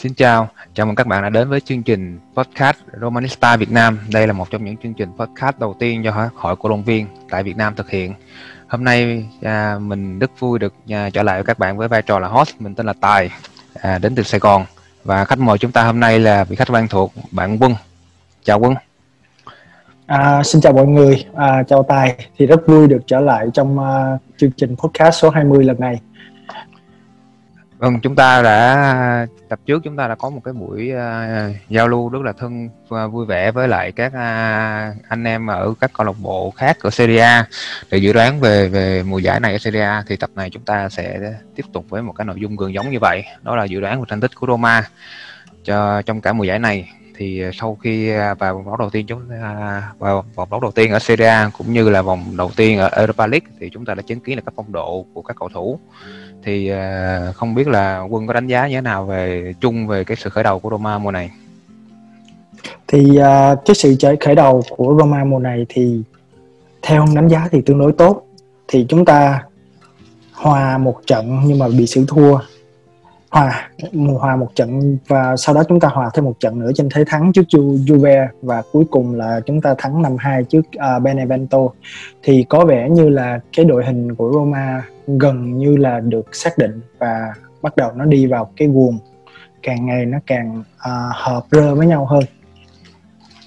Xin chào, chào mừng các bạn đã đến với chương trình podcast Romanista Việt Nam. Đây là một trong những chương trình podcast đầu tiên do Hội Cổ động viên tại Việt Nam thực hiện. Hôm nay à, mình rất vui được à, trở lại với các bạn với vai trò là host. Mình tên là Tài, à, đến từ Sài Gòn. Và khách mời chúng ta hôm nay là vị khách quen thuộc, bạn Quân. Chào Quân. À, xin chào mọi người, à, chào Tài. Thì rất vui được trở lại trong uh, chương trình podcast số 20 lần này. Vâng, chúng ta đã tập trước chúng ta đã có một cái buổi uh, giao lưu rất là thân uh, vui vẻ với lại các uh, anh em ở các câu lạc bộ khác ở Serie A để dự đoán về về mùa giải này ở Serie A thì tập này chúng ta sẽ tiếp tục với một cái nội dung gần giống như vậy, đó là dự đoán về thành tích của Roma cho trong cả mùa giải này thì à, sau khi à, vào vòng đấu đầu tiên chúng ta vào vòng đấu đầu tiên ở Serie A cũng như là vòng đầu tiên ở Europa League thì chúng ta đã chứng kiến là các phong độ của các cầu thủ. Thì không biết là quân có đánh giá như thế nào về chung về cái sự khởi đầu của Roma mùa này? Thì uh, cái sự khởi đầu của Roma mùa này thì theo đánh giá thì tương đối tốt. Thì chúng ta hòa một trận nhưng mà bị xử thua hòa hòa một trận và sau đó chúng ta hòa thêm một trận nữa trên thế thắng trước Ju, Juve và cuối cùng là chúng ta thắng 5-2 trước uh, Benevento. Thì có vẻ như là cái đội hình của Roma gần như là được xác định và bắt đầu nó đi vào cái guồng. Càng ngày nó càng uh, hợp rơ với nhau hơn.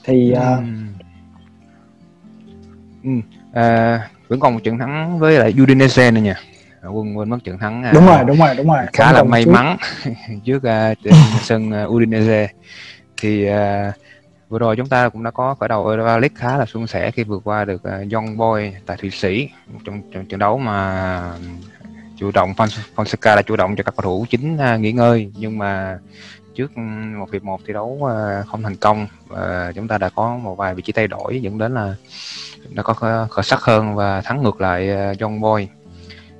Thì uh, ừ. À, vẫn còn một trận thắng với lại Udinese nữa nha quân quên mất trận thắng đúng rồi đúng rồi đúng rồi. Khá là may mắn trước uh, sân uh, Udinese. Thì uh, vừa rồi chúng ta cũng đã có khởi đầu Europa League khá là suôn sẻ khi vượt qua được uh, Young Boy tại Thụy Sĩ. Trong, trong trận đấu mà chủ động Fonseca đã chủ động cho các cầu thủ chính uh, nghỉ ngơi. Nhưng mà trước một hiệp một thi đấu không thành công và chúng ta đã có một vài vị trí thay đổi dẫn đến là đã có khởi sắc hơn và thắng ngược lại Young Boy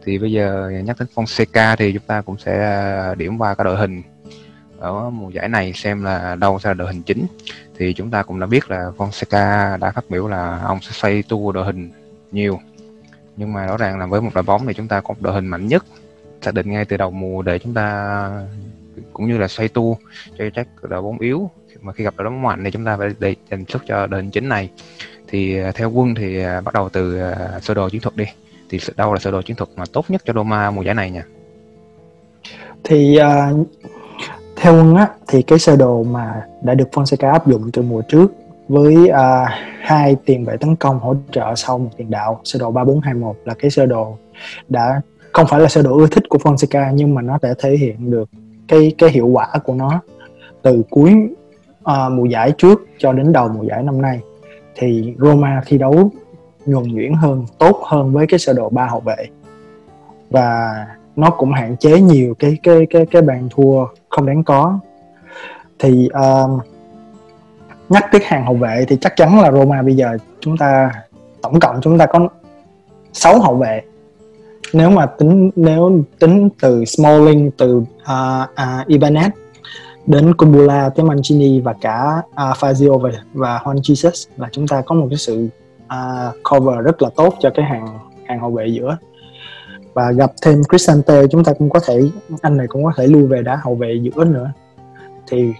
thì bây giờ nhắc đến Fonseca thì chúng ta cũng sẽ à, điểm qua cái đội hình. Ở mùa giải này xem là đâu sẽ là đội hình chính. Thì chúng ta cũng đã biết là Fonseca đã phát biểu là ông sẽ xây tu đội hình nhiều. Nhưng mà rõ ràng là với một đội bóng thì chúng ta có một đội hình mạnh nhất. Xác định ngay từ đầu mùa để chúng ta cũng như là xoay tu cho các đội bóng yếu. Mà khi gặp đội bóng mạnh thì chúng ta phải để dành sức cho đội hình chính này. Thì à, theo quân thì à, bắt đầu từ sơ đồ chiến thuật đi thì đâu là sơ đồ chiến thuật mà tốt nhất cho Roma mùa giải này nha. Thì uh, theo quân á thì cái sơ đồ mà đã được Fonseca áp dụng từ mùa trước với uh, hai tiền vệ tấn công hỗ trợ sau một tiền đạo sơ đồ 3421 là cái sơ đồ đã không phải là sơ đồ ưa thích của Fonseca nhưng mà nó đã thể hiện được cái cái hiệu quả của nó từ cuối uh, mùa giải trước cho đến đầu mùa giải năm nay. Thì Roma thi đấu nhuần nhuyễn hơn tốt hơn với cái sơ đồ ba hậu vệ. Và nó cũng hạn chế nhiều cái cái cái cái bàn thua không đáng có. Thì uh, nhắc tới hàng hậu vệ thì chắc chắn là Roma bây giờ chúng ta tổng cộng chúng ta có 6 hậu vệ. Nếu mà tính nếu tính từ Smalling từ uh, uh, Ibanez đến Kumbula tới Mancini và cả uh, Fazio và, và Juan Jesus là chúng ta có một cái sự uh, cover rất là tốt cho cái hàng hàng hậu vệ giữa. Và gặp thêm Cristante chúng ta cũng có thể anh này cũng có thể lưu về đá hậu vệ giữa nữa. Thì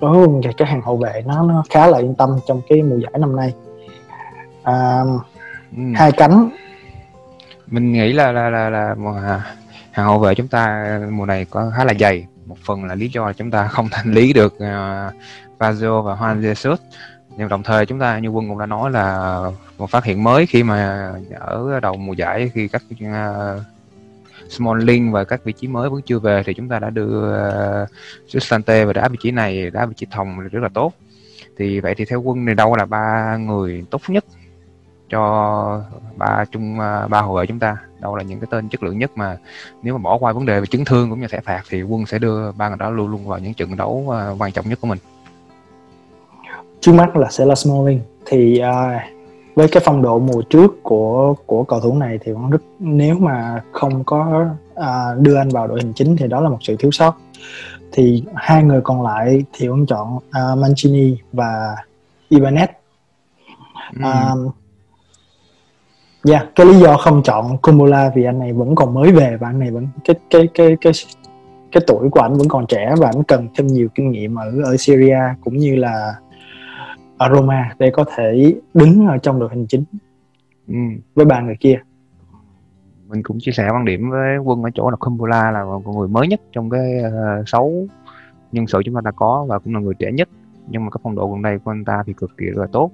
đối với cái hàng hậu vệ nó nó khá là yên tâm trong cái mùa giải năm nay. À, ừ. hai cánh. Mình nghĩ là là là là hàng hậu vệ chúng ta mùa này có khá là dày. Một phần là lý do là chúng ta không thanh lý được uh, Fazio và Juan Jesus nhưng đồng thời chúng ta như quân cũng đã nói là một phát hiện mới khi mà ở đầu mùa giải khi các à, uh, Smalling và các vị trí mới vẫn chưa về thì chúng ta đã đưa uh, Sustante và đá vị trí này đá vị trí thòng rất là tốt. Thì vậy thì theo quân này đâu là ba người tốt nhất cho ba chung à, ba hậu vệ chúng ta? Đâu là những cái tên chất lượng nhất mà nếu mà bỏ qua vấn đề về chấn thương cũng như thẻ phạt thì quân sẽ đưa ba người đó luôn luôn vào những trận đấu quan trọng nhất của mình trước mắt là sẽ là Smalling thì uh, với cái phong độ mùa trước của của cầu thủ này thì vẫn rất nếu mà không có uh, đưa anh vào đội hình chính thì đó là một sự thiếu sót. Thì hai người còn lại thì ông chọn uh, Mancini và Ibanez. Ừ. uh, yeah, cái lý do không chọn Kumula vì anh này vẫn còn mới về và anh này vẫn cái cái cái cái cái tuổi của anh vẫn còn trẻ và anh cần thêm nhiều kinh nghiệm ở ở Syria cũng như là ở Roma để có thể đứng ở trong đội hình chính ừ. với ba người kia. Mình cũng chia sẻ quan điểm với quân ở chỗ là Kumbula là một người mới nhất trong cái uh, sáu nhân sự chúng ta đã có và cũng là người trẻ nhất. Nhưng mà cái phong độ gần đây của anh ta thì cực kỳ là tốt.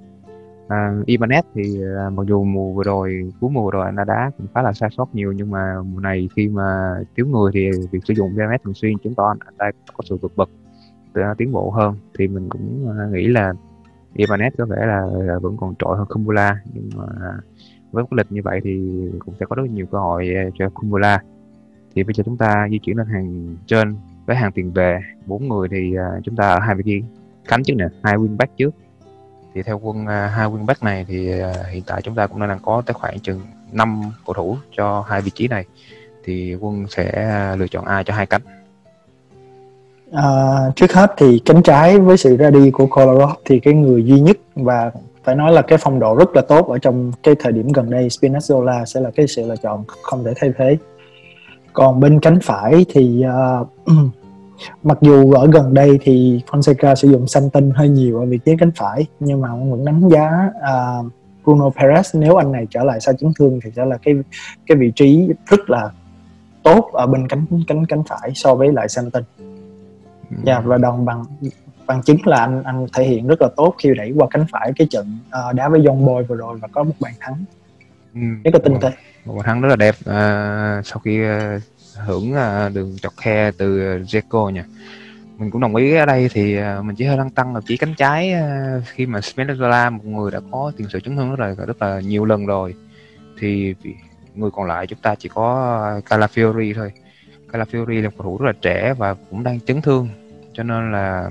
À, Ibanez thì à, mặc dù mùa vừa rồi cuối mùa vừa rồi anh đã đá cũng khá là sai sót nhiều nhưng mà mùa này khi mà thiếu người thì việc sử dụng Ibanez thường xuyên chứng tỏ anh, anh ta có sự vượt bậc tiến bộ hơn. Thì mình cũng uh, nghĩ là Ibanez có vẻ là, là vẫn còn trội hơn Kumbula nhưng mà với một lịch như vậy thì cũng sẽ có rất nhiều cơ hội à, cho Kumbula thì bây giờ chúng ta di chuyển lên hàng trên với hàng tiền vệ bốn người thì à, chúng ta ở hai vị trí cánh trước nè hai wingback trước. Thì theo quân à, hai wingback này thì hiện tại chúng ta cũng đang có tới khoảng chừng 5 cầu thủ cho hai vị trí này. Thì quân sẽ lựa chọn ai cho hai cánh? À, trước hết thì cánh trái với sự ra đi của Colorado thì cái người duy nhất và phải nói là cái phong độ rất là tốt ở trong cái thời điểm gần đây Spinazzola sẽ là cái sự lựa chọn không thể thay thế còn bên cánh phải thì uh, mặc dù ở gần đây thì Fonseca sử dụng xanh tinh hơi nhiều ở vị trí cánh phải nhưng mà vẫn đánh giá uh, Bruno Perez nếu anh này trở lại sau chấn thương thì sẽ là cái cái vị trí rất là tốt ở bên cánh cánh cánh phải so với lại xanh tinh ừ dạ yeah, và đồng bằng bằng chứng là anh anh thể hiện rất là tốt khi đẩy qua cánh phải cái trận uh, đá với Young Boy vừa rồi và có một bàn thắng. Ừ. rất là tinh tế. Một bàn thắng rất là đẹp. Uh, sau khi uh, hưởng uh, đường chọc khe từ Zeko nha mình cũng đồng ý ở đây thì mình chỉ hơi lăng tăng là chỉ cánh trái khi mà Spinazzola một người đã có tiền sử chấn thương rất là rất là nhiều lần rồi thì người còn lại chúng ta chỉ có Calafiori thôi Calafiori là cầu thủ rất là trẻ và cũng đang chấn thương. Cho nên là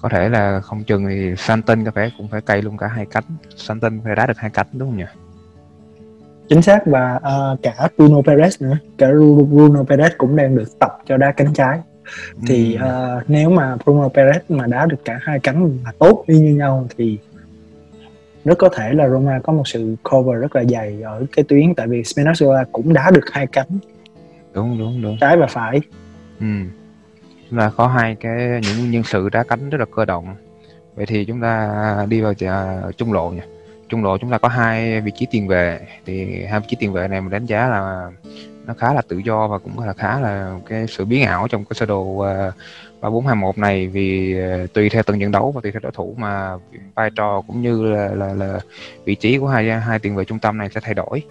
có thể là không chừng thì Santin có phải cũng phải cày luôn cả hai cánh. Santin phải đá được hai cánh đúng không nhỉ? Chính xác và uh, cả Bruno Perez nữa. Cả Bruno Perez cũng đang được tập cho đá cánh trái. Thì uh, nếu mà Bruno Perez mà đá được cả hai cánh mà tốt y như nhau thì rất có thể là Roma có một sự cover rất là dày ở cái tuyến. Tại vì Spinazzola cũng đá được hai cánh đúng đúng đúng. Trái và phải. Ừ. Là có hai cái những nhân sự đá cánh rất là cơ động. Vậy thì chúng ta đi vào uh, trung lộ nha. Trung lộ chúng ta có hai vị trí tiền vệ. Thì hai vị trí tiền vệ này mình đánh giá là nó khá là tự do và cũng là khá là cái sự biến ảo trong cái sơ đồ ba bốn hai một này vì uh, tùy theo từng trận đấu và tùy theo đối thủ mà vai trò cũng như là, là, là vị trí của hai hai tiền vệ trung tâm này sẽ thay đổi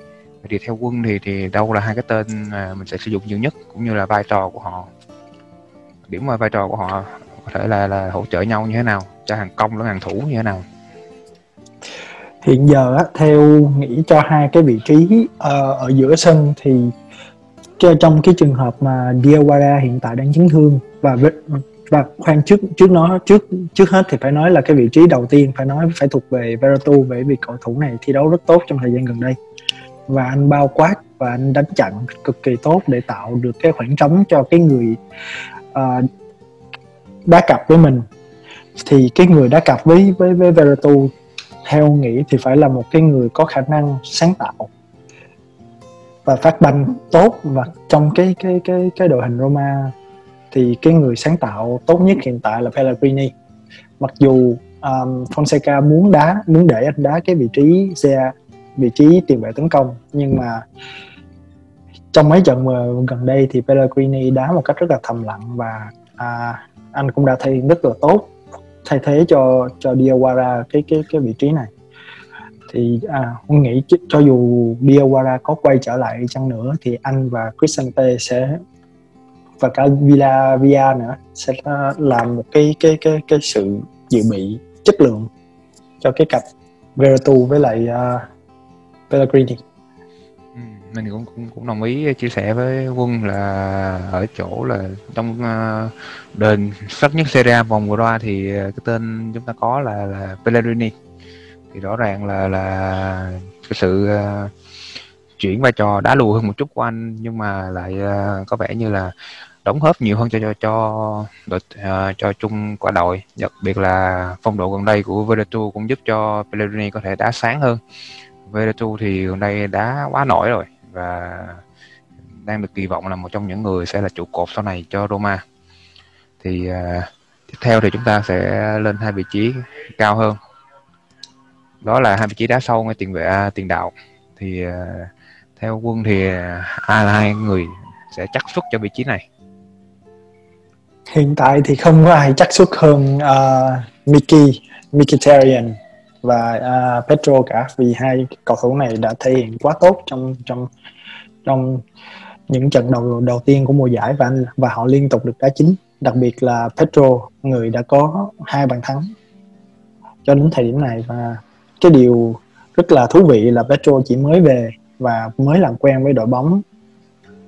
thì theo quân thì thì đâu là hai cái tên mà mình sẽ sử dụng nhiều nhất cũng như là vai trò của họ. Điểm vai trò của họ có thể là là hỗ trợ nhau như thế nào cho hàng công lẫn hàng thủ như thế nào? Hiện giờ á, theo nghĩ cho hai cái vị trí uh, ở giữa sân thì trong cái trường hợp mà Diawara hiện tại đang chấn thương và và khoan trước trước nó trước trước hết thì phải nói là cái vị trí đầu tiên phải nói phải thuộc về Veratu về vì cầu thủ này thi đấu rất tốt trong thời gian gần đây và anh bao quát và anh đánh chặn cực kỳ tốt để tạo được cái khoảng trống cho cái người uh, đá cặp với mình. Thì cái người đá cặp với với với Veratu theo nghĩ thì phải là một cái người có khả năng sáng tạo và phát banh tốt và trong cái cái cái cái đội hình Roma. Thì cái người sáng tạo tốt nhất hiện tại là Pellegrini. Mặc dù um, Fonseca muốn đá muốn để anh đá cái vị trí Zea vị trí tiền vệ tấn công. Nhưng mà trong mấy trận mà gần đây thì Pellegrini đá một cách rất là thầm lặng và à, anh cũng đã thể hiện rất là tốt thay thế cho cho Diawara cái cái cái vị trí này. Thì à, Huân nghĩ cho dù Diawara có quay trở lại chăng nữa thì anh và Cristante sẽ và cả Villa Via nữa sẽ à, làm một cái cái cái cái sự dự bị chất lượng cho cái cặp Veratu với lại uh, Pellegrini. Ừ, mình cũng cũng cũng đồng ý chia sẻ với quân là ở chỗ là trong uh, đền sắc nhất Serie vòng vừa qua thì ờ, cái tên chúng ta có là là Pellegrini. Thì rõ ràng là là cái sự uh, chuyển vai trò đá lùi hơn một chút của anh nhưng mà lại uh, có vẻ như là đóng góp nhiều hơn cho cho cho đội uh, cho chung quả đội. Đặc biệt là phong độ gần đây của Veretu cũng giúp cho Pellegrini có thể đá sáng hơn. Veretu thì hôm nay đá quá nổi rồi và đang được kỳ vọng là một trong những người sẽ là trụ cột sau này cho Roma. Thì uh, tiếp theo thì chúng ta sẽ lên hai vị trí cao hơn. Đó là hai vị trí đá sâu ngay tiền vệ à, tiền đạo. Thì uh, theo quân thì ai là hai người sẽ chắc xuất cho vị trí này. Hiện tại thì không có ai chắc xuất hơn uh, Mickey Mkhitaryan và à, uh, Pedro cả vì hai cầu thủ này đã thể hiện quá tốt trong trong trong những trận đầu đầu tiên của mùa giải và và họ liên tục được đá chính đặc biệt là Pedro người đã có hai bàn thắng cho đến thời điểm này. Và cái điều rất là thú vị là Pedro chỉ mới về và mới làm quen với đội bóng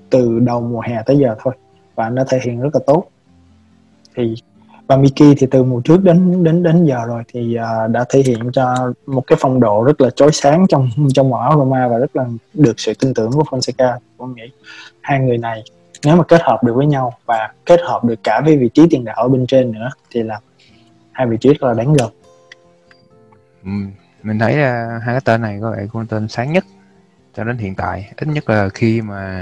từ đầu mùa hè tới giờ thôi và anh đã thể hiện rất là tốt. Thì và Miki thì từ mùa trước đến đến đến giờ rồi thì uh, đã thể hiện cho một cái phong độ rất là chói sáng trong trong màu áo Roma và rất là được sự tin tưởng của Fonseca. Tôi nghĩ hai người này nếu mà kết hợp được với nhau và kết hợp được cả với vị trí tiền đạo ở bên trên nữa thì là hai vị trí rất là đáng gờm ừ, mình thấy uh, hai cái tên này có vẻ con tên sáng nhất cho đến hiện tại. Ít nhất là khi mà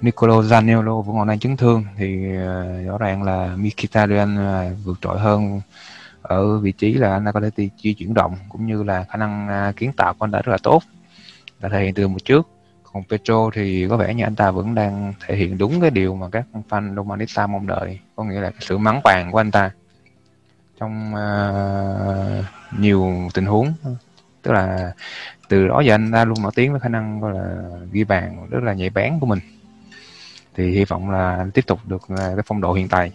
Nicolo Zaniolo vẫn còn đang chấn thương thì uh, rõ ràng là Mkhitaryan uh, vượt trội hơn ở vị trí là anh ta có thể di chuyển động cũng như là khả năng uh, kiến tạo của anh đã rất là tốt. Đã thể hiện từ một trước. Còn Petro thì có vẻ như anh ta vẫn đang thể hiện đúng cái điều mà các fan Romanista mong đợi có nghĩa là sự mắng vàng của anh ta trong uh, nhiều tình huống tức là từ đó giờ anh ta luôn nổi tiếng với khả năng gọi là ghi bàn rất là nhạy bén của mình. Thì hy vọng là anh tiếp tục được à, cái phong độ hiện tại.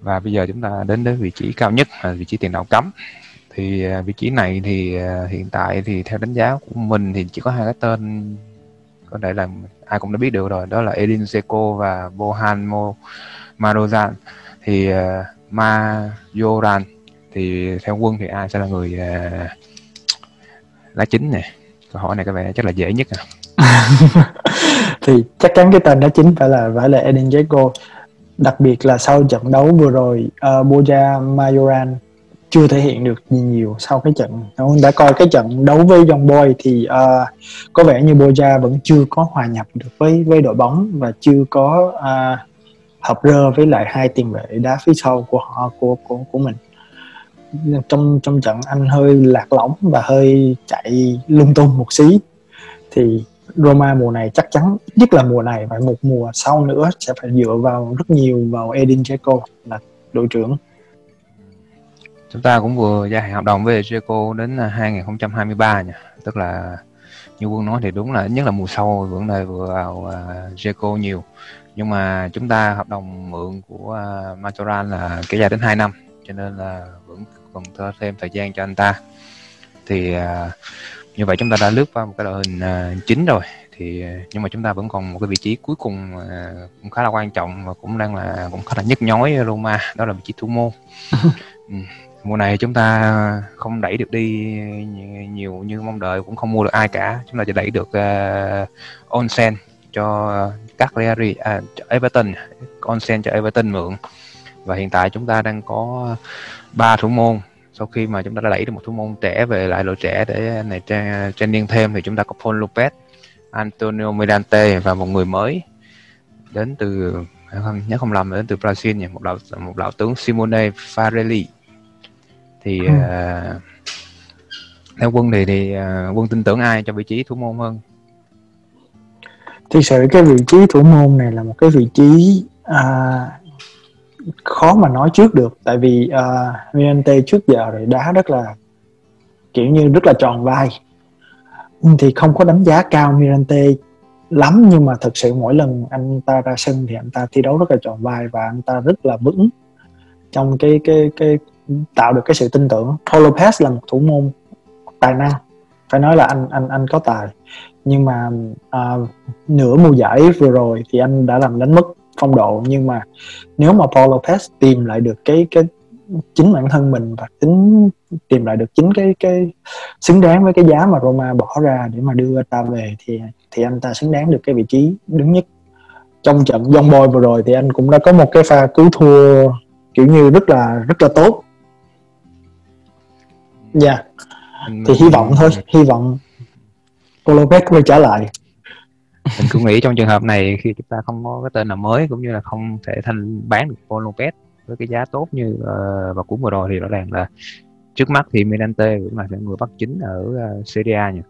Và bây giờ chúng ta đến đến vị trí cao nhất là vị trí tiền đạo cấm. Thì à, vị trí này thì à, hiện tại thì theo đánh giá của mình thì chỉ có hai cái tên có thể là ai cũng đã biết được rồi đó là Edin Seco và Bohan Mo Marozan thì uh, Majoran thì theo quân thì ai sẽ là người uh, lá chính nè. Câu hỏi này có vẻ chắc là dễ nhất à. Thì chắc chắn cái tên lá chính phải là phải là Edin Dzeko. Đặc biệt là sau trận đấu vừa rồi uh, Boja Majoran chưa thể hiện được gì nhiều sau cái trận. Đã coi cái trận đấu với dòng Boy thì uh, có vẻ như Boja vẫn chưa có hòa nhập được với với đội bóng và chưa có uh, hợp rơ với lại hai tiền vệ đá phía sau của họ của của của mình trong trong trận anh hơi lạc lõng và hơi chạy lung tung một xí thì Roma mùa này chắc chắn nhất là mùa này và một mùa sau nữa sẽ phải dựa vào rất nhiều vào Edin Dzeko là đội trưởng. Chúng ta cũng vừa gia hạn hợp đồng với Dzeko đến à, 2023 nha. Tức là như quân nói thì đúng là nhất là mùa sau vẫn đề vừa vào uh, Dzeko nhiều. Nhưng mà chúng ta hợp đồng mượn của à, uh, Majoran là kéo dài đến 2 năm cho nên là vẫn còn thêm thời gian cho anh ta. Thì uh, như vậy chúng ta đã lướt qua một cái đội hình uh, chính rồi. Thì uh, nhưng mà chúng ta vẫn còn một cái vị trí cuối cùng uh, cũng khá là quan trọng và cũng đang là cũng khá là nhức nhối Roma đó là vị trí thủ môn. Ừ. mùa này chúng ta không đẩy được đi nhiều như mong đợi cũng không mua được ai cả. Chúng ta chỉ đẩy được uh, Onsen cho Cagliari à, cho Everton. Onsen cho Everton mượn và hiện tại chúng ta đang có ba thủ môn. Sau khi mà chúng ta đã đẩy được một thủ môn trẻ về lại đội trẻ để này training thêm thì chúng ta có Paul Lopez, Antonio Mirante và một người mới đến từ không nhớ không lầm đến từ Brazil nhỉ một đạo một đạo tướng Simone Farelli. Thì ừ. uh, theo quân thì thì uh, quân tin tưởng ai cho vị trí thủ môn hơn? Thực sự cái vị trí thủ môn này là một cái vị trí uh, khó mà nói trước được. Tại vì à, uh, Mirante trước giờ rồi đá rất là kiểu như rất là tròn vai. Thì không có đánh giá cao Mirante lắm nhưng mà thực sự mỗi lần anh ta ra sân thì anh ta thi đấu rất là tròn vai và anh ta rất là vững trong cái cái cái tạo được cái sự tin tưởng. Paul Lopez là một thủ môn tài năng. Phải nói là anh anh anh có tài. Nhưng mà à, nửa mùa giải vừa rồi thì anh đã làm đánh mất phong độ nhưng mà nếu mà Paul Lopez tìm lại được cái cái chính bản thân mình và tính tìm lại được chính cái cái xứng đáng với cái giá mà Roma bỏ ra để mà đưa ta về thì thì anh ta xứng đáng được cái vị trí đứng nhất. Trong trận Young Boy vừa rồi thì anh cũng đã có một cái pha cứu thua kiểu như rất là rất là tốt. Dạ. Yeah. thì hy vọng thôi hy vọng Paul Lopez quay trở lại mình cũng nghĩ trong trường hợp này khi chúng ta không có cái tên nào mới cũng như là không thể thành bán được Paul Lopez với cái giá tốt như uh, vào cuối vừa rồi thì rõ ràng là trước mắt thì Mirante cũng là người bắt chính ở uh, Serie A nhỉ.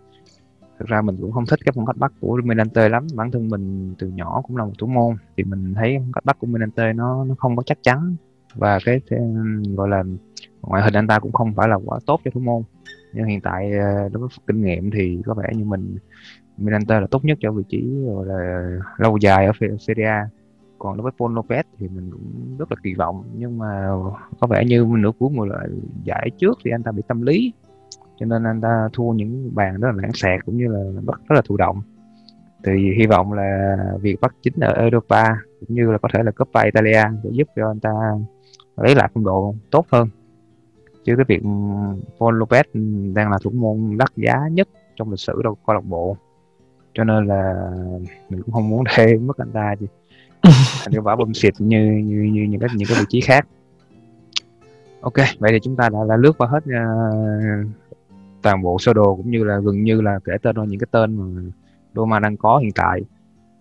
Thực ra mình cũng không thích cái phong cách bắt của Mirante lắm bản thân mình từ nhỏ cũng là một thủ môn thì mình thấy phong cách bắt của Mirante nó nó không có chắc chắn và cái, cái gọi là ngoại hình anh ta cũng không phải là quá tốt cho thủ môn. Nhưng hiện tại ờ, đối với kinh nghiệm thì có vẻ như mình Miranda là tốt nhất cho vị trí rồi là lâu dài ở Serie A. Còn đối với Paul Lopez thì mình cũng rất là kỳ vọng nhưng mà có vẻ như nửa cuối mùa giải trước thì anh ta bị tâm lý. Cho nên anh ta thua những bàn rất là lãng xẹt cũng như là rất, rất là thụ động. Thì hy vọng là việc bắt chính ở Europa cũng như là có thể là Coppa Italia để giúp cho anh ta lấy lại phong độ tốt hơn. Chứ cái việc Paul Lopez đang là thủ môn đắt giá nhất trong lịch sử đâu câu lạc bộ cho nên là mình cũng không muốn để mất anh ta chứ. Thành cái quả bơm xịt như như như những cái những cái vị trí khác. Ok vậy thì chúng ta đã, đã lướt qua hết uh, toàn bộ sơ đồ cũng như là gần như là kể tên những cái tên mà Roma đang có hiện tại.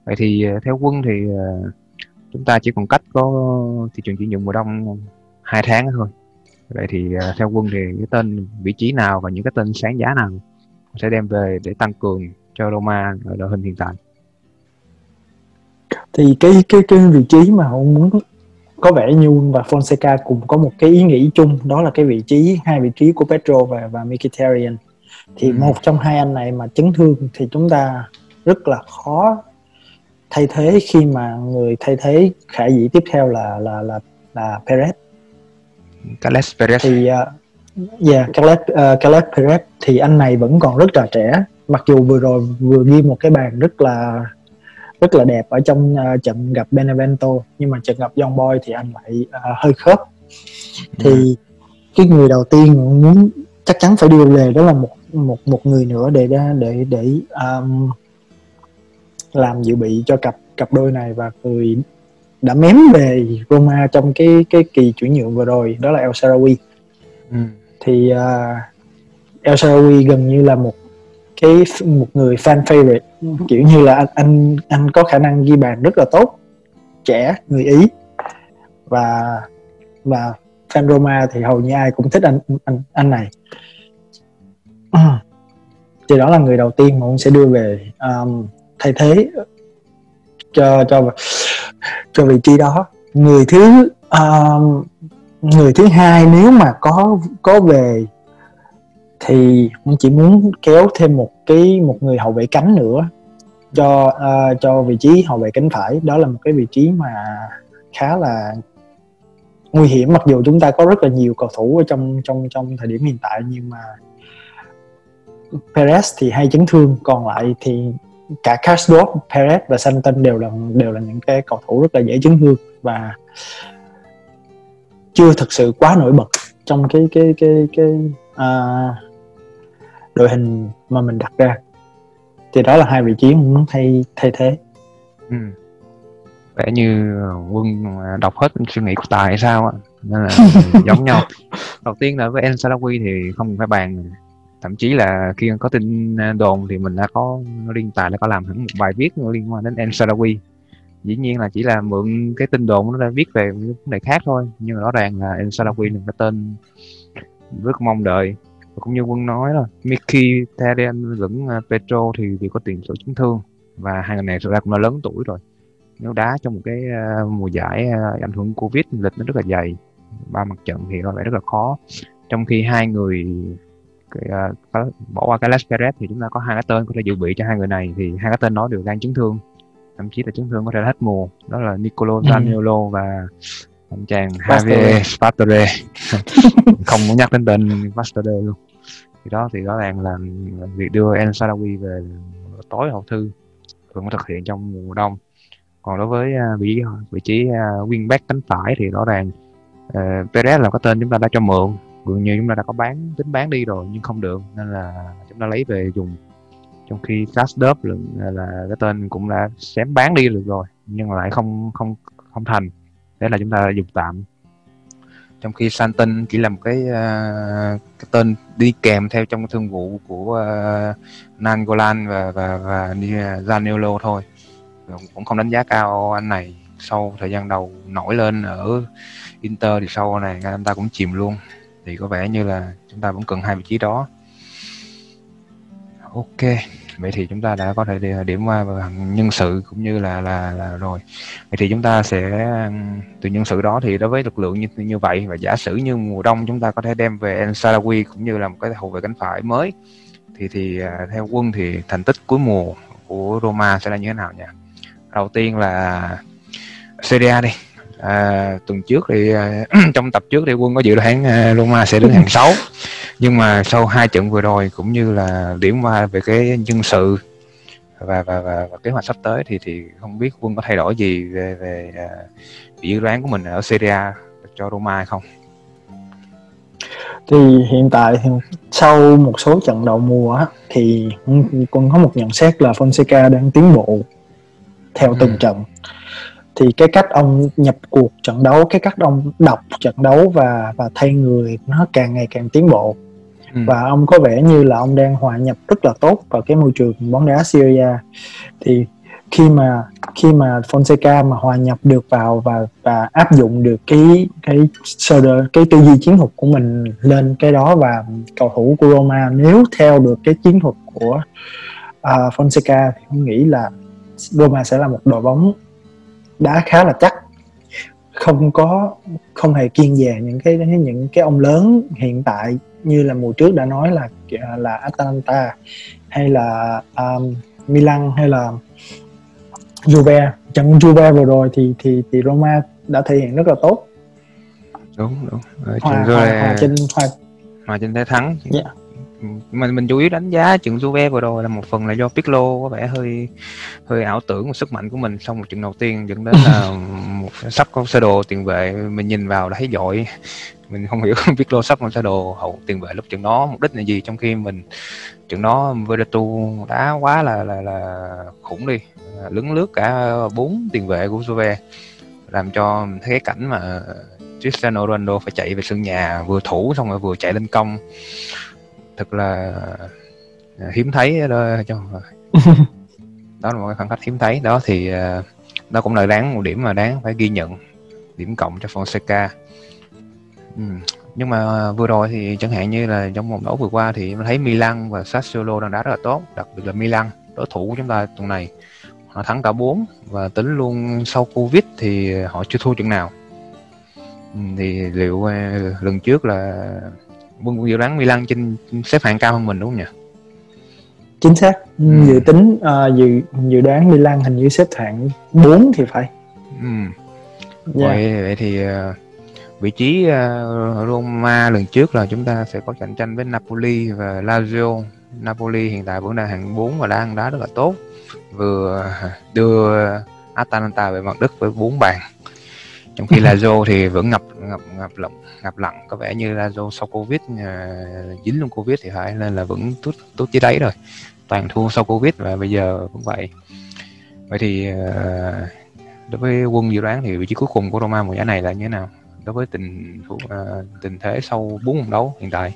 Vậy thì uh, theo quân thì uh, chúng ta chỉ còn cách có thị trường chuyển nhượng mùa đông hai tháng thôi. Vậy thì uh, theo quân thì cái tên vị trí nào và những cái tên sáng giá nào sẽ đem về để tăng cường cho Roma ở đội hình hiện tại. Thì cái cái cái vị trí mà ông muốn có vẻ như và Fonseca cùng có một cái ý nghĩ chung đó là cái vị trí hai vị trí của Petro và và Mkhitaryan. Thì ừ. một trong hai anh này mà chấn thương thì chúng ta rất là khó thay thế khi mà người thay thế khả dĩ tiếp theo là là là là Perez. Carles Perez. Thì uh, yeah Carles uh, Carles Perez thì anh này vẫn còn rất là trẻ mặc dù vừa rồi vừa ghi một cái bàn rất là rất là đẹp ở trong uh, trận gặp Benevento nhưng mà trận gặp Young Boy thì anh lại uh, hơi khớp thì ừ. cái người đầu tiên muốn chắc chắn phải đưa về đó là một một một người nữa để để để um, làm dự bị cho cặp cặp đôi này và người đã mém về Roma trong cái cái kỳ chuyển nhượng vừa rồi đó là El Sarawi ừ. thì uh, El Sarawi gần như là một cái một người fan favorite. Kiểu như là anh anh anh có khả năng ghi bàn rất là tốt trẻ người ý. Và và fan Roma thì hầu như ai cũng thích anh anh anh này. Thì đó là người đầu tiên mà ông sẽ đưa về um, thay thế cho cho cho vị trí đó. Người thứ um, người thứ hai nếu mà có có về thì mình chỉ muốn kéo thêm một cái một người hậu vệ cánh nữa cho uh, cho vị trí hậu vệ cánh phải. Đó là một cái vị trí mà khá là nguy hiểm mặc dù chúng ta có rất là nhiều cầu thủ ở trong trong trong thời điểm hiện tại nhưng mà Perez thì hay chấn thương còn lại thì cả Karsdorp, Perez và Santon đều là đều là những cái cầu thủ rất là dễ chấn thương và chưa thực sự quá nổi bật trong cái cái cái cái uh, đội hình mà mình đặt ra. Thì đó là hai vị trí muốn thay thay thế. Ừ. vẻ như ờ, quân đọc hết suy nghĩ của tài hay sao á, nên là giống nhau. Đầu tiên là với Ensalawi thì không phải bàn, thậm chí là khi có tin ờ, đồn thì mình đã có liên tài đã có làm hẳn một bài viết liên quan đến Ensalawi. Dĩ nhiên là chỉ là mượn cái tin đồn nó ra viết về vấn đề khác thôi, nhưng mà rõ ràng là Ensalawi là cái tên rất mong đợi cũng như quân nói là Mickey Therian lẫn uh, Petro thì đều có tiền sử chấn thương. Và hai người này thực ra cũng đã lớn tuổi rồi. Nếu đá trong một cái uh, mùa giải uh, ảnh hưởng covid lịch nó rất là dày. Ba mặt trận thì có vẻ rất là khó. Trong khi hai người cái, uh, bỏ qua cái Les Perez thì chúng ta có hai cái tên có thể dự bị cho hai người này thì hai cái tên đó đều đang chấn thương. Thậm chí là chấn thương có thể là hết mùa. Đó là Nicolo Zaniolo ừ. và anh chàng Javier Pastore. Không muốn nhắc đến tên Pastore luôn thì đó thì rõ ràng là việc đưa El Sadawi về tối hậu thư vẫn thực hiện trong mùa đông. Còn đối với à, vị vị trí à, wing back cánh phải thì rõ ràng uh, Perez là cái tên chúng ta đã cho mượn. Gần như chúng ta đã có bán tính bán đi rồi nhưng không được nên là chúng ta lấy về dùng. Trong khi Casdub là, là cái tên cũng đã xém bán đi được rồi nhưng lại không không không thành. Thế là chúng ta dùng tạm trong khi Santin chỉ là một cái, uh, cái tên đi kèm theo trong thương vụ của uh, Nangolan và và và Zaniolo thôi. Cũng không đánh giá cao anh này. Sau thời gian đầu nổi lên ở Inter thì sau này anh ta cũng chìm luôn. Thì có vẻ như là chúng ta vẫn cần hai vị trí đó. Ok vậy thì chúng ta đã có thể à, điểm qua nhân sự cũng như là là là rồi. Vậy thì chúng ta sẽ từ nhân sự đó thì đối với lực lượng như như vậy và giả sử như mùa đông chúng ta có thể đem về El cũng như là một cái hậu vệ cánh phải mới, thì thì à, theo quân thì thành tích cuối mùa của Roma sẽ là như thế nào nhỉ? Đầu tiên là Serie A đi à, tuần trước thì à, trong tập trước thì quân có dự đoán à, Roma sẽ đứng hàng 6 nhưng mà sau hai trận vừa rồi cũng như là điểm qua về cái nhân sự và và, và, và kế hoạch sắp tới thì thì không biết quân có thay đổi gì về về uh, dự đoán của mình ở Serie A cho Roma hay không? Thì hiện tại thì sau một số trận đầu mùa á, thì quân có một nhận xét là Fonseca đang tiến bộ theo từng ừ. trận thì cái cách ông nhập cuộc trận đấu cái cách ông đọc trận đấu và và thay người nó càng ngày càng tiến bộ ừ. và ông có vẻ như là ông đang hòa nhập rất là tốt vào cái môi trường bóng đá Syria thì khi mà khi mà Fonseca mà hòa nhập được vào và và áp dụng được cái cái sơ đồ cái tư duy chiến thuật của mình lên cái đó và cầu thủ của Roma nếu theo được cái chiến thuật của uh, Fonseca thì tôi nghĩ là Roma sẽ là một đội bóng đá khá là chắc. Không có không hề kiên dè những cái những cái ông lớn hiện tại như là mùa trước đã nói là là Atalanta hay là um, Milan hay là Juve. Trận Juve vừa rồi thì thì thì Roma đã thể hiện rất là tốt. Đúng đúng. Ở hòa, hòa, hòa trên hòa hòa trên thế thắng. Yeah. Mình mình chủ yếu đánh giá trận Juve vừa rồi là một phần là do Pirlo có vẻ hơi hơi ảo tưởng một sức mạnh của mình. Sau một trận đầu tiên dẫn đến là một sắp có sơ đồ tiền vệ mình nhìn vào đã thấy giỏi mình không hiểu Pirlo sắp có sơ đồ hậu tiền vệ lúc trận đó mục đích là gì? Trong khi mình trận đó Vertu đá quá là là là khủng đi lấn lướt cả bốn tiền vệ của Juve làm cho mình thấy cái cảnh mà Cristiano Ronaldo phải chạy về sân nhà vừa thủ xong rồi vừa chạy lên công thật là à, hiếm thấy đó cho đó là một cái khoảng cách hiếm thấy. Đó thì uh, đó cũng là đáng một điểm mà đáng phải ghi nhận điểm cộng cho Fonseca. Ừ. nhưng mà vừa rồi thì chẳng hạn như là trong vòng đấu vừa qua thì mình thấy Milan và Sassuolo đang đá rất là tốt đặc biệt là Milan đối thủ của chúng ta tuần này. Họ thắng cả 4 và tính luôn sau Covid thì họ chưa thua trận nào. Ừ, thì liệu uh, lần trước là quân dự đoán Milan trên xếp hạng cao hơn mình đúng không nhỉ? Chính xác. Ừ. Dự tính uh, dự dự đoán Milan hình như xếp hạng 4 thì phải. Ừ. Yeah. Dạ. Vậy, vậy thì uh, vị trí uh, Roma lần trước là chúng ta sẽ có cạnh tranh với Napoli và Lazio. Napoli hiện tại vẫn đang hạng 4 và đang đá rất là tốt. Vừa đưa Atalanta về mặt đất với 4 bàn trong khi Lazio thì vẫn ngập ngập ngập lặng ngập lặng có vẻ như Lazio sau Covid uh, dính luôn Covid thì phải nên là vẫn tốt tốt dưới đáy rồi. Toàn thua sau Covid và bây giờ cũng vậy. Vậy thì uh, đối với quân dự đoán thì vị trí cuối cùng của Roma mùa giải này là như thế nào? Đối với tình uh, tình thế sau bốn vòng đấu hiện tại.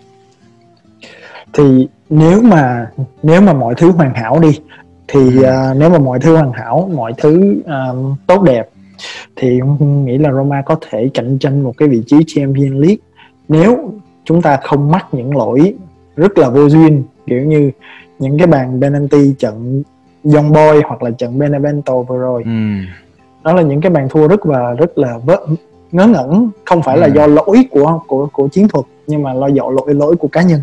Thì nếu mà nếu mà mọi thứ hoàn hảo đi thì uh, nếu mà mọi thứ hoàn hảo mọi thứ uh, tốt đẹp thì nghĩ là Roma có thể cạnh tranh một cái vị trí Champions League nếu chúng ta không mắc những lỗi rất là vô duyên kiểu như những cái bàn penalty trận Young Boy hoặc là trận Benevento vừa rồi ừ. đó là những cái bàn thua rất và rất là vớ, ngớ ngẩn không phải ừ. là do lỗi của của của chiến thuật nhưng mà là do lỗi lỗi của cá nhân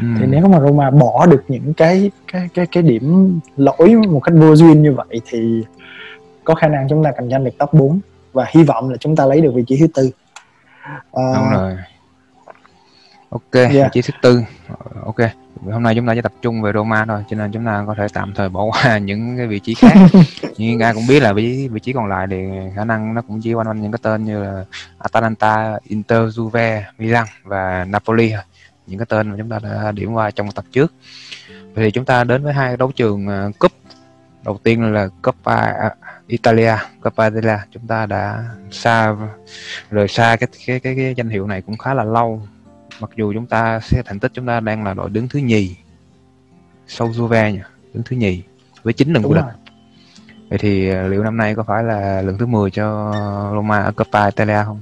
ừ. thì nếu mà Roma bỏ được những cái cái cái cái điểm lỗi một cách vô duyên như vậy thì có khả năng chúng ta cạnh tranh được top 4 và hy vọng là chúng ta lấy được vị trí thứ tư. À, đúng rồi. Ok yeah. vị trí thứ tư. Ok hôm nay chúng ta chỉ tập trung về Roma thôi cho nên chúng ta có thể tạm thời bỏ qua những cái vị trí khác. Nhưng ai cũng biết là vị trí vị trí còn lại thì khả năng nó cũng chỉ quanh quanh những cái tên như là Atalanta, Inter, Juve, Milan và Napoli những cái tên mà chúng ta đã điểm qua trong tập trước. Vậy thì chúng ta đến với hai đấu trường uh, cúp. Đầu tiên là à, Italia Coppa Italia chúng ta đã xa rời xa cái cái cái, cái danh hiệu này cũng khá là lâu. Mặc dù chúng ta sẽ thành tích chúng ta đang là đội đứng thứ nhì sau Juve nhỉ đứng thứ nhì với chín lần vô địch. vậy thì à, liệu năm nay có phải là lần thứ 10 cho Roma ở Coppa Italia không?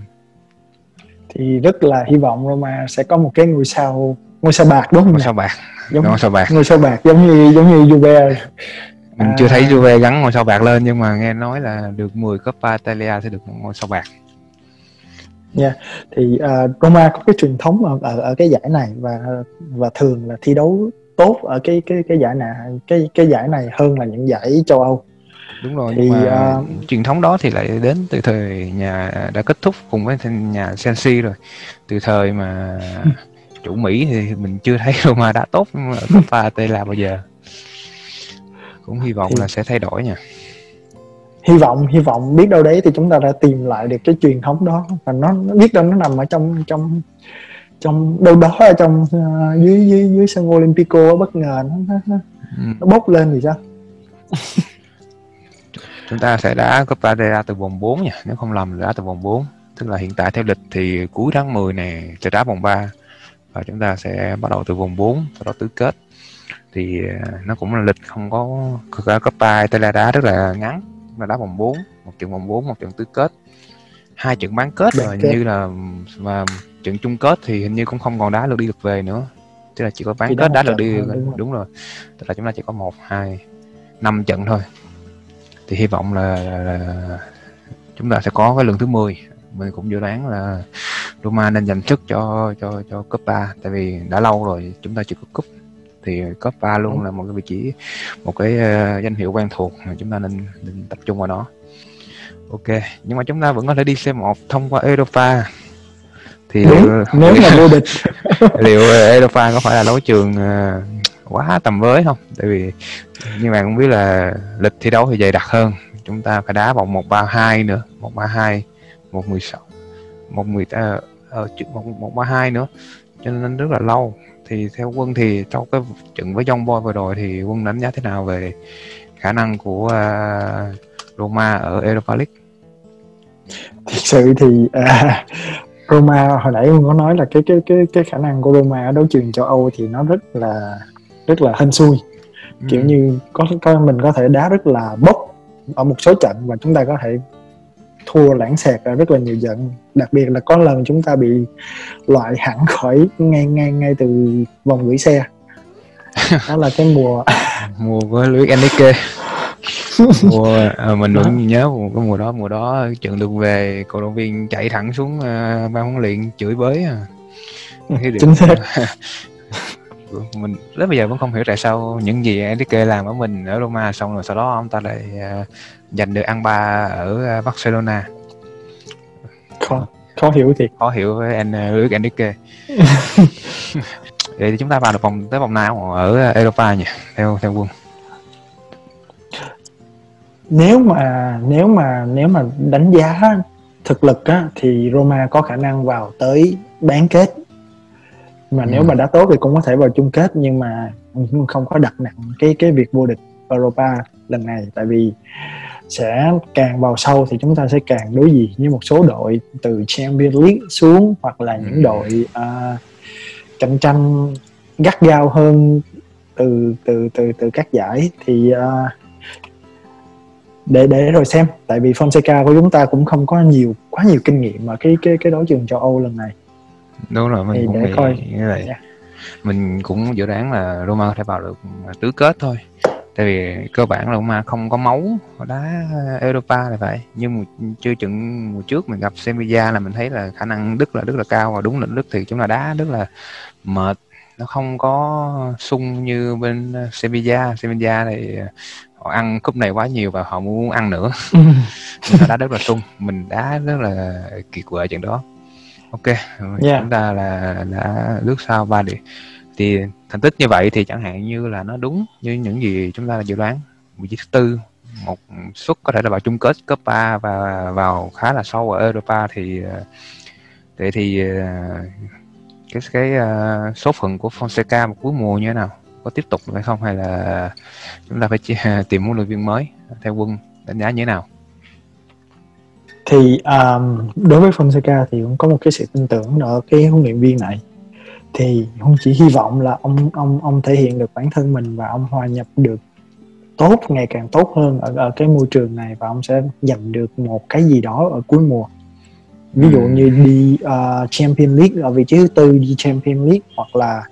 Thì rất là hy vọng Roma sẽ có một cái ngôi sao ngôi sao bạc đúng không ngôi sao bạc. Giống ngôi sao bạc. ngôi sao bạc giống như giống như Juve mình à... chưa thấy Juve gắn ngôi sao bạc lên nhưng mà nghe nói là được 10 Coppa Italia sẽ được ngôi sao bạc. Nha, yeah. thì uh, Roma có cái truyền thống ở, ở ở cái giải này và và thường là thi đấu tốt ở cái cái cái giải này cái cái giải này hơn là những giải châu Âu. Đúng rồi thì, nhưng mà uh, truyền thống đó thì lại đến từ thời nhà đã kết thúc cùng với nhà Chelsea rồi. Từ thời mà chủ Mỹ thì mình chưa thấy Roma đã tốt ở Copa Italia bao giờ cũng hy vọng thì... là sẽ thay đổi nha. Hy vọng hy vọng. Biết đâu đấy thì chúng ta đã tìm lại được cái truyền thống đó. Và nó, nó biết đâu nó nằm ở trong trong trong đâu đó ở trong uh, dưới dưới dưới sân Olympico bất ngờ nó nó, nó, ừ. nó bốc lên thì sao? Chúng ta sẽ đá Copa Italia từ vòng 4 nha nếu không lầm đá từ vòng 4 tức là hiện tại theo lịch thì cuối tháng 10 này sẽ đá vòng 3 và chúng ta sẽ bắt đầu từ vòng 4 sau đó tứ kết thì à, nó cũng là lịch không có Copa Italia đá rất là ngắn. Là đá vòng 4 một trận vòng 4 một trận tứ kết. Hai trận bán kết rồi như là và trận chung kết thì hình như cũng không còn đá được đi được về nữa. Tức là chỉ có bán kết đá được đi đúng, đúng, đúng rồi. Tức là chúng ta chỉ có một hai năm trận thôi. Thì hy vọng là, là, là chúng ta sẽ có cái lần thứ 10 mình cũng dự đoán là Roma nên dành sức cho cho cho cấp 3 tại vì đã lâu rồi chúng ta chưa có cúp thì cấp 3 luôn là một cái vị trí một cái uh, danh hiệu quen thuộc mà chúng ta nên, nên tập trung vào nó. Ok nhưng mà chúng ta vẫn có thể đi C1 thông qua Europa. Thì nếu, nếu mà vô địch. liệu Europa có phải là đấu trường uh, quá tầm với không? Tại vì như bạn cũng biết là lịch thi đấu thì dày đặc hơn. Chúng ta phải đá vòng 132 nữa 132 116 110 uh, uh, 132 nữa. Cho nên rất là lâu thì theo quân thì trong cái trận với Young Boy vừa rồi thì quân đánh giá thế nào về khả năng của uh, Roma ở Europa League thực sự thì uh, Roma hồi nãy quân có nói là cái cái cái cái khả năng của Roma ở đấu trường châu Âu thì nó rất là rất là hên xui ừ. kiểu như có có mình có thể đá rất là bốc ở một số trận và chúng ta có thể thua lãng xẹt ra rất là nhiều trận. Đặc biệt là có lần chúng ta bị loại hẳn khỏi ngay ngay ngay từ vòng gửi xe. Đó là cái mùa mùa của Luis Enrique. Mùa à, mình vẫn nhớ một cái mùa đó mùa đó trận đường về cổ động viên chạy thẳng xuống uh, ban huấn luyện chửi bới à. chính xác mình đến bây giờ vẫn không hiểu tại sao những gì Enrique làm ở mình ở Roma xong rồi sau đó ông ta lại uh, giành được ăn ba ở uh, Barcelona. Khó khó hiểu thiệt. Khó hiểu với anh uh, Luis Enrique. Thì chúng ta vào được vòng tới vòng nào ở Europa nhỉ? Theo theo quân. Nếu mà nếu mà nếu mà đánh giá thực lực á, thì Roma có khả năng vào tới bán kết mà ừ. nếu mà đã tốt thì cũng có thể vào chung kết nhưng mà không có đặt nặng cái cái việc vô địch Europa lần này tại vì sẽ càng vào sâu thì chúng ta sẽ càng đối diện với một số đội từ Champions League xuống hoặc là những ừ. đội uh, cạnh tranh gắt gao hơn từ từ từ từ các giải thì uh, để để rồi xem tại vì Fonseca của chúng ta cũng không có nhiều quá nhiều kinh nghiệm mà cái cái cái đấu trường châu Âu lần này đúng rồi mình thì cũng nghĩ coi. như vậy. Yeah. mình cũng dự đoán là Roma có thể vào được tứ kết thôi. Tại vì cơ bản là Roma không có máu đá Europa là vậy. Nhưng mà chưa chừng mùa trước mình gặp Sevilla là mình thấy là khả năng Đức là rất là cao và đúng là Đức thì chúng ta đá rất là mệt. Nó không có sung như bên Sevilla. Sevilla thì họ ăn cúp này quá nhiều và họ muốn ăn nữa. Mình đá rất là sung. Mình đá rất là kiệt quệ trận đó ok yeah. chúng ta là đã lướt sau ba điểm. Thì thành tích như vậy thì chẳng hạn như là nó đúng như những gì chúng ta dự đoán. Vị trí thứ tư một suất có thể là vào chung kết cấp 3 và vào khá là sâu ở Europa thì vậy ờ, thì ờ, cái cái uh, số phận của Fonseca một cuối mùa như thế nào? Có tiếp tục hay không hay là chúng ta phải tìm huấn luyện viên mới theo quân đánh giá như thế nào thì um, đối với Fonseca thì cũng có một cái sự tin tưởng ở cái huấn luyện viên này. Thì không chỉ hy vọng là ông ông ông thể hiện được bản thân mình và ông hòa nhập được tốt ngày càng tốt hơn ở, ở cái môi trường này và ông sẽ giành được một cái gì đó ở cuối mùa. Ví dụ như đi uh, Champion League ở vị trí thứ tư đi Champion League hoặc là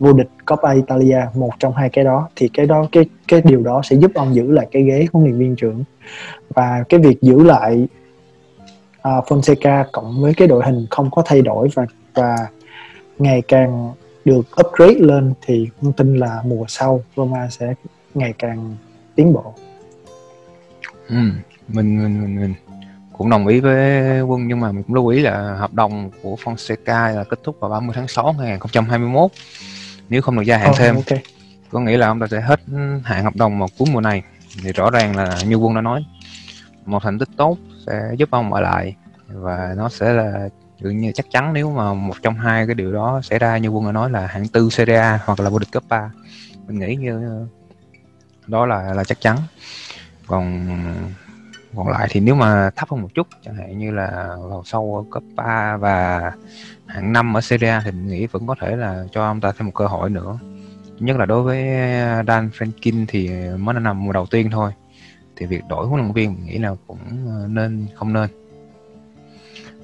vô địch Coppa Italia một trong hai cái đó thì cái đó cái cái điều đó sẽ giúp ông giữ lại cái ghế huấn luyện viên trưởng. Và cái việc giữ lại uh, Fonseca cộng với cái đội hình không có thay đổi và và ngày càng được upgrade lên thì không tin là mùa sau Roma sẽ ngày càng tiến bộ. Ừ, mình, mình mình mình cũng đồng ý với Quân nhưng mà mình cũng lưu ý là hợp đồng của Fonseca là kết thúc vào 30 tháng 6 năm 2021 nếu không được gia hạn oh, thêm okay. có nghĩa là ông ta sẽ hết hạn hợp đồng vào cuối mùa này thì rõ ràng là như Quân đã nói một thành tích tốt sẽ giúp ông ở lại. Và nó sẽ là dường như chắc chắn nếu mà một trong hai cái điều đó xảy ra, như quân đã nói là hạng tư Serie A hoặc là vô địch cấp 3 mình nghĩ như đó là là chắc chắn. Còn còn lại thì nếu mà thấp hơn một chút, chẳng hạn như là vào sâu ở cấp 3 và hạng năm ở Serie A thì mình nghĩ vẫn có thể là cho ông ta thêm một cơ hội nữa. Nhất là đối với Dan Frankin thì mới là nằm mùa đầu tiên thôi thì việc đổi huấn luyện viên mình nghĩ là cũng nên không nên.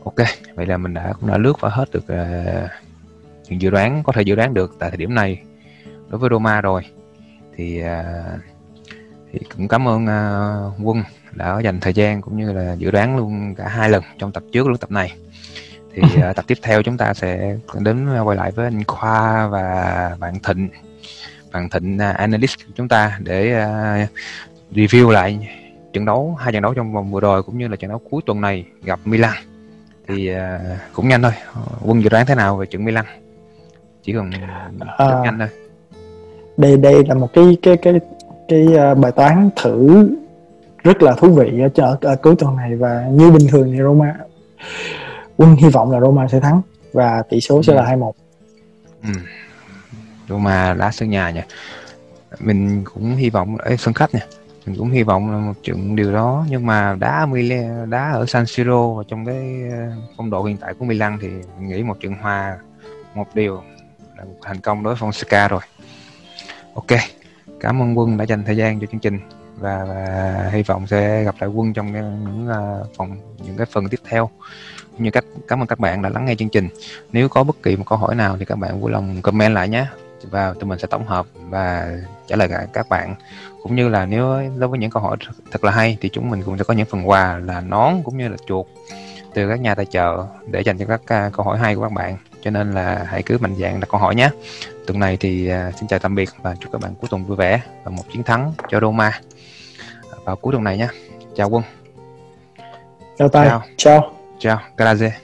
Ok vậy là mình đã cũng đã lướt qua hết được uh, những dự đoán có thể dự đoán được tại thời điểm này đối với Roma rồi. Thì uh, thì cũng cảm ơn uh, quân đã dành thời gian cũng như là dự đoán luôn cả hai lần trong tập trước lẫn tập này. Thì uh, tập tiếp theo chúng ta sẽ đến quay lại với anh Khoa và bạn Thịnh bạn Thịnh uh, analyst của chúng ta để uh, review lại trận đấu hai trận đấu trong vòng vừa rồi cũng như là trận đấu cuối tuần này gặp Milan. Thì uh, cũng nhanh thôi. Quân dự đoán thế nào về trận Milan? Chỉ cần à, nhanh thôi. Đây đây là một cái cái cái cái uh, bài toán thử rất là thú vị ở, ở, ở cuối tuần này và như bình thường thì Roma quân hy vọng là Roma sẽ thắng và tỷ số sẽ ừ. là 2-1 ừ. Roma đá sân nhà nha mình cũng hy vọng ở sân khách nha mình cũng hy vọng là một trận điều đó. Nhưng mà đá Milan đá ở San Siro và trong cái ờ, phong độ hiện tại của Milan thì mình nghĩ một trận hòa một điều là một thành công đối với Fonseca rồi. Ok cảm ơn quân đã dành thời gian cho chương trình và, và hy vọng sẽ gặp lại quân trong những uh, phòng những cái phần tiếp theo. Cũng như các cảm ơn các bạn đã lắng nghe chương trình. Nếu có bất kỳ một câu hỏi nào thì các bạn vui lòng comment lại nhé và tụi mình sẽ tổng hợp và trả lời các bạn. Cũng như là nếu đối với những câu hỏi thật là hay thì chúng mình cũng sẽ có những phần quà là nón cũng như là chuột từ các nhà tài trợ để dành cho các uh, câu hỏi hay của các bạn. Cho nên là hãy cứ mạnh dạn đặt câu hỏi nhé. Tuần này thì uh, xin chào tạm biệt và chúc các bạn cuối tuần vui vẻ và một chiến thắng cho Roma. Vào cuối tuần này nhé. Chào quân. Chào tay chào. Chào. Grazie